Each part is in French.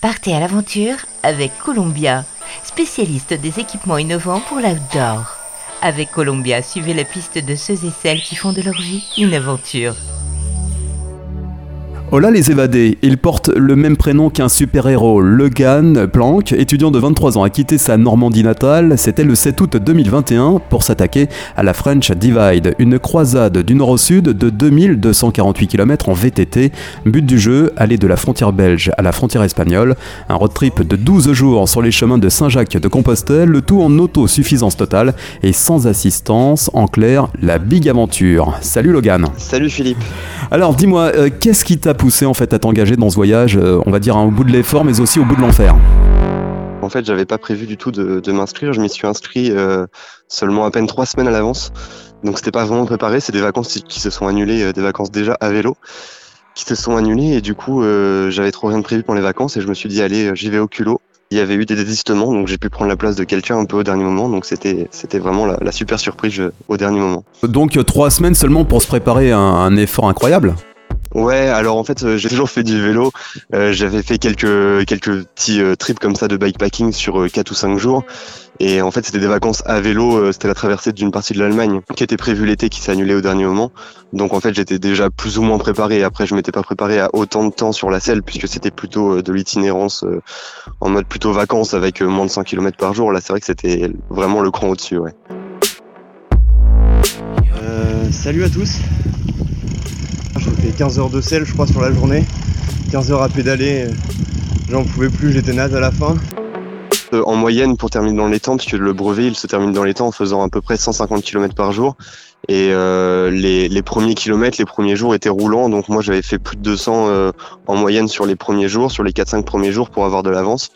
Partez à l'aventure avec Columbia, spécialiste des équipements innovants pour l'outdoor. Avec Columbia, suivez la piste de ceux et celles qui font de leur vie une aventure. Là les évadés, il porte le même prénom qu'un super-héros, Logan Planck, étudiant de 23 ans, a quitté sa Normandie natale, c'était le 7 août 2021, pour s'attaquer à la French Divide, une croisade du nord au sud de 2248 km en VTT. But du jeu, aller de la frontière belge à la frontière espagnole, un road trip de 12 jours sur les chemins de Saint-Jacques de Compostelle, le tout en autosuffisance totale et sans assistance, en clair, la big aventure. Salut Logan. Salut Philippe. Alors dis-moi, euh, qu'est-ce qui t'a poussé en fait à t'engager dans ce voyage, euh, on va dire au bout de l'effort, mais aussi au bout de l'enfer En fait, j'avais pas prévu du tout de, m'inscrire. Je m'y suis inscrit euh, seulement à peine trois semaines à l'avance. Donc c'était pas vraiment préparé. C'est des vacances qui se sont annulées, des vacances déjà à vélo qui se sont annulées et du coup j'avais trop rien de prévu pour les vacances et je me suis dit allez j'y vais au culot il y avait eu des désistements, donc j'ai pu prendre la place de quelqu'un un peu au dernier moment. Donc c'était c'était vraiment la, super surprise au dernier moment. Donc trois semaines seulement pour se préparer un, un effort incroyable. Ouais, alors en fait, euh, j'ai toujours fait du vélo. Euh, j'avais fait quelques quelques petits euh, trips comme ça de bikepacking sur 4 ou 5 jours. Et en fait, c'était des vacances à vélo. C'était la traversée d'une partie de l'Allemagne qui était prévue l'été, qui s'est annulée au dernier moment. Donc en fait, j'étais déjà plus ou moins préparé. Après, je m'étais pas préparé à autant de temps sur la selle puisque c'était plutôt de l'itinérance en mode plutôt vacances avec moins de 100 km par jour. Là, c'est vrai que c'était vraiment le cran au-dessus. Salut à tous. Je fais 15 heures de sel, je crois, sur la journée. 15 heures à pédaler. J'en pouvais plus, j'étais naze à la fin. Euh, en moyenne, pour terminer dans les temps, puisque le brevet, il se termine dans les temps en faisant à peu près 150 km par jour. Et euh, les, premiers kilomètres, les premiers jours étaient roulants. Donc moi, j'avais fait plus de 200 euh, en moyenne sur les premiers jours, sur les 4-5 premiers jours pour avoir de l'avance.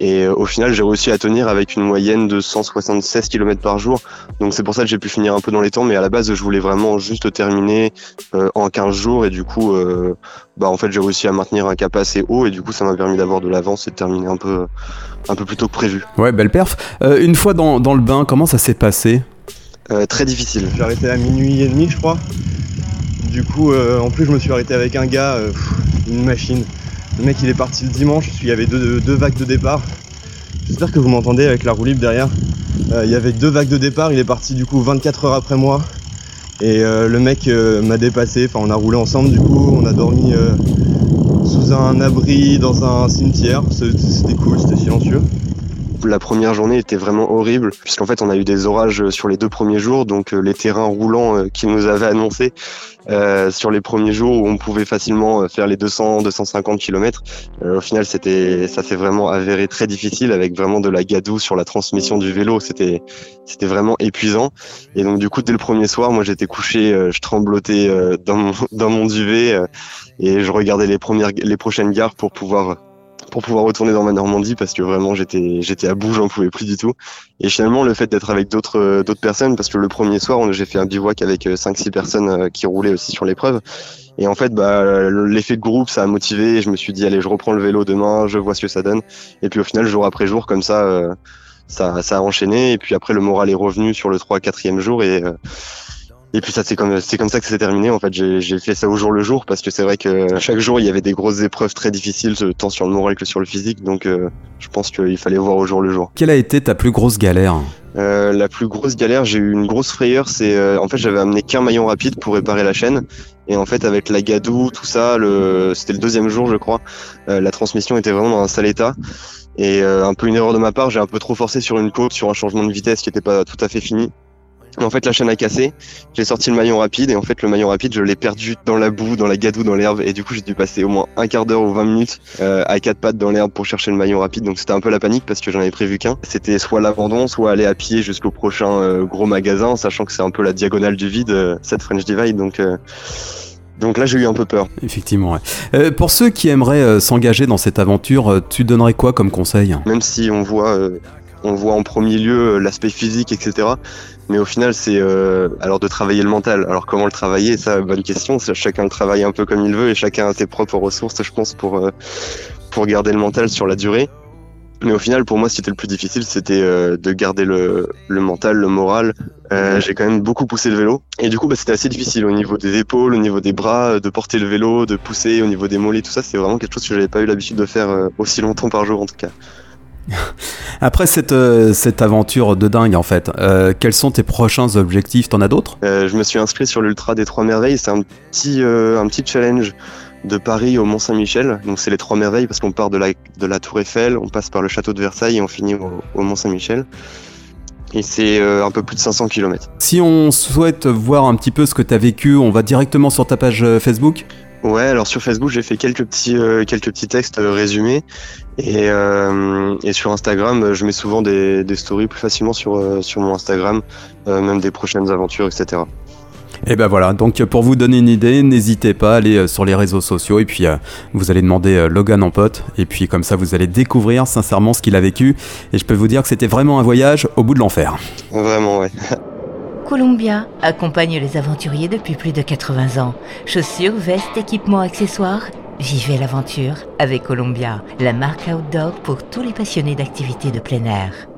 Et euh, au final, j'ai réussi à tenir avec une moyenne de 176 km par jour. Donc c'est pour ça que j'ai pu finir un peu dans les temps. Mais à la base, je voulais vraiment juste terminer euh, en 15 jours. Et du coup, euh, bah en fait, j'ai réussi à maintenir un cap assez haut. Et du coup, ça m'a permis d'avoir de l'avance et de terminer un peu, un peu plus tôt que prévu. Ouais, belle perf. une fois dans, dans, le bain, comment ça s'est passé? Très difficile. J'ai arrêté à minuit et demi, je crois. Du coup, en plus, je me suis arrêté avec un gars, une machine. Le mec il est parti le dimanche, il y avait deux, vagues de départ. J'espère que vous m'entendez avec la roue libre derrière. Euh, il y avait deux vagues de départ, il est parti du coup 24 heures après moi. Et euh, le mec euh, m'a dépassé, enfin on a roulé ensemble du coup, on a dormi sous un abri dans un cimetière, c'était cool, c'était silencieux la première journée était vraiment horrible puisqu'en fait on a eu des orages sur les deux premiers jours donc euh, les terrains roulants euh, qui nous avaient annoncé euh, sur les premiers jours où on pouvait facilement faire les 200 250 km au final c'était ça s'est vraiment avéré très difficile avec vraiment de la gadoue sur la transmission du vélo. C'était c'était vraiment épuisant. Et donc du coup dès le premier soir moi j'étais couché je tremblotais dans mon dans mon duvet et je regardais les premières les prochaines gares pour pouvoir pour pouvoir retourner dans ma Normandie parce que vraiment j'étais j'étais à bout, j'en pouvais plus du tout. Et finalement le fait d'être avec d'autres euh, d'autres personnes parce que le premier soir j'ai fait un bivouac avec 5 euh, six personnes euh, qui roulaient aussi sur l'épreuve. Et en fait bah l'effet de groupe ça a motivé. Je me suis dit allez je reprends le vélo demain, je vois ce que ça donne. Et puis au final jour après jour comme ça ça ça a enchaîné. Et puis après le moral est revenu sur le 3 4e jour. Et et puis ça c'est comme c'est comme ça que c'est terminé en fait. J'ai fait ça au jour le jour parce que c'est vrai que chaque jour il y avait des grosses épreuves très difficiles tant sur le moral que sur le physique. Donc euh, je pense qu'il fallait voir au jour le jour. Quelle a été ta plus grosse galère? Euh, la plus grosse galère, j'ai eu une grosse frayeur, c'est euh, en fait j'avais amené qu'un maillon rapide pour réparer la chaîne et en fait avec la gadoue, tout ça, le c'était le deuxième jour je crois, la transmission était vraiment dans un sale état et un peu une erreur de ma part, j'ai un peu trop forcé sur une côte, sur un changement de vitesse qui n'était pas tout à fait fini en fait, la chaîne a cassé. J'ai sorti le maillon rapide et en fait, le maillon rapide, je l'ai perdu dans la boue, dans la gadoue, dans l'herbe. Et du coup, j'ai dû passer au moins un quart d'heure ou 20 minutes euh, à quatre pattes dans l'herbe pour chercher le maillon rapide. Donc, c'était un peu la panique parce que j'en avais prévu qu'un. C'était soit l'abandon, soit aller à pied jusqu'au prochain euh, gros magasin, sachant que c'est un peu la diagonale du vide, euh, cette French Divide. Donc, donc là, j'ai eu un peu peur. Effectivement. pour ceux qui aimeraient s'engager dans cette aventure, tu donnerais quoi comme conseil? Même si on voit on voit en premier lieu l'aspect physique, etc. Mais au final, c'est euh, alors de travailler le mental. Alors comment le travailler? Ça, bonne question. Chacun le travaille un peu comme il veut et chacun a ses propres ressources, je pense, pour euh, pour garder le mental sur la durée. Mais au final, pour moi, ce qui était le plus difficile, c'était euh, de garder le, le, mental, le moral. Euh, j'ai quand même beaucoup poussé le vélo. Et du coup, bah, c'était assez difficile au niveau des épaules, au niveau des bras, de porter le vélo, de pousser, au niveau des mollets, tout ça. C'est vraiment quelque chose que j'avais pas eu l'habitude de faire aussi longtemps par jour, en tout cas. Après cette, cette aventure de dingue en fait, quels sont tes prochains objectifs? T'en as d'autres? Je me suis inscrit sur l'Ultra des Trois Merveilles, c'est un petit, un petit challenge de Paris au Mont Saint-Michel. Donc c'est les trois merveilles parce qu'on part de la, de la Tour Eiffel, on passe par le château de Versailles et on finit au, Mont Saint-Michel. Et c'est euh, un peu plus de 500 km. Si on souhaite voir un petit peu ce que tu as vécu, on va directement sur ta page euh, Facebook? Ouais, alors sur Facebook, j'ai fait quelques petits, euh, quelques petits textes résumés. Et, et, sur Instagram, je mets souvent des, des stories plus facilement sur, sur mon Instagram, même des prochaines aventures, etc. Et ben voilà, donc pour vous donner une idée, n'hésitez pas à aller euh, sur les réseaux sociaux et puis euh, vous allez demander euh, Logan en pote et puis comme ça vous allez découvrir sincèrement ce qu'il a vécu et je peux vous dire que c'était vraiment un voyage au bout de l'enfer. Vraiment ouais. Columbia accompagne les aventuriers depuis plus de 80 ans. Chaussures, vestes, équipements, accessoires. Vivez l'aventure avec Columbia, la marque outdoor pour tous les passionnés d'activités de plein air.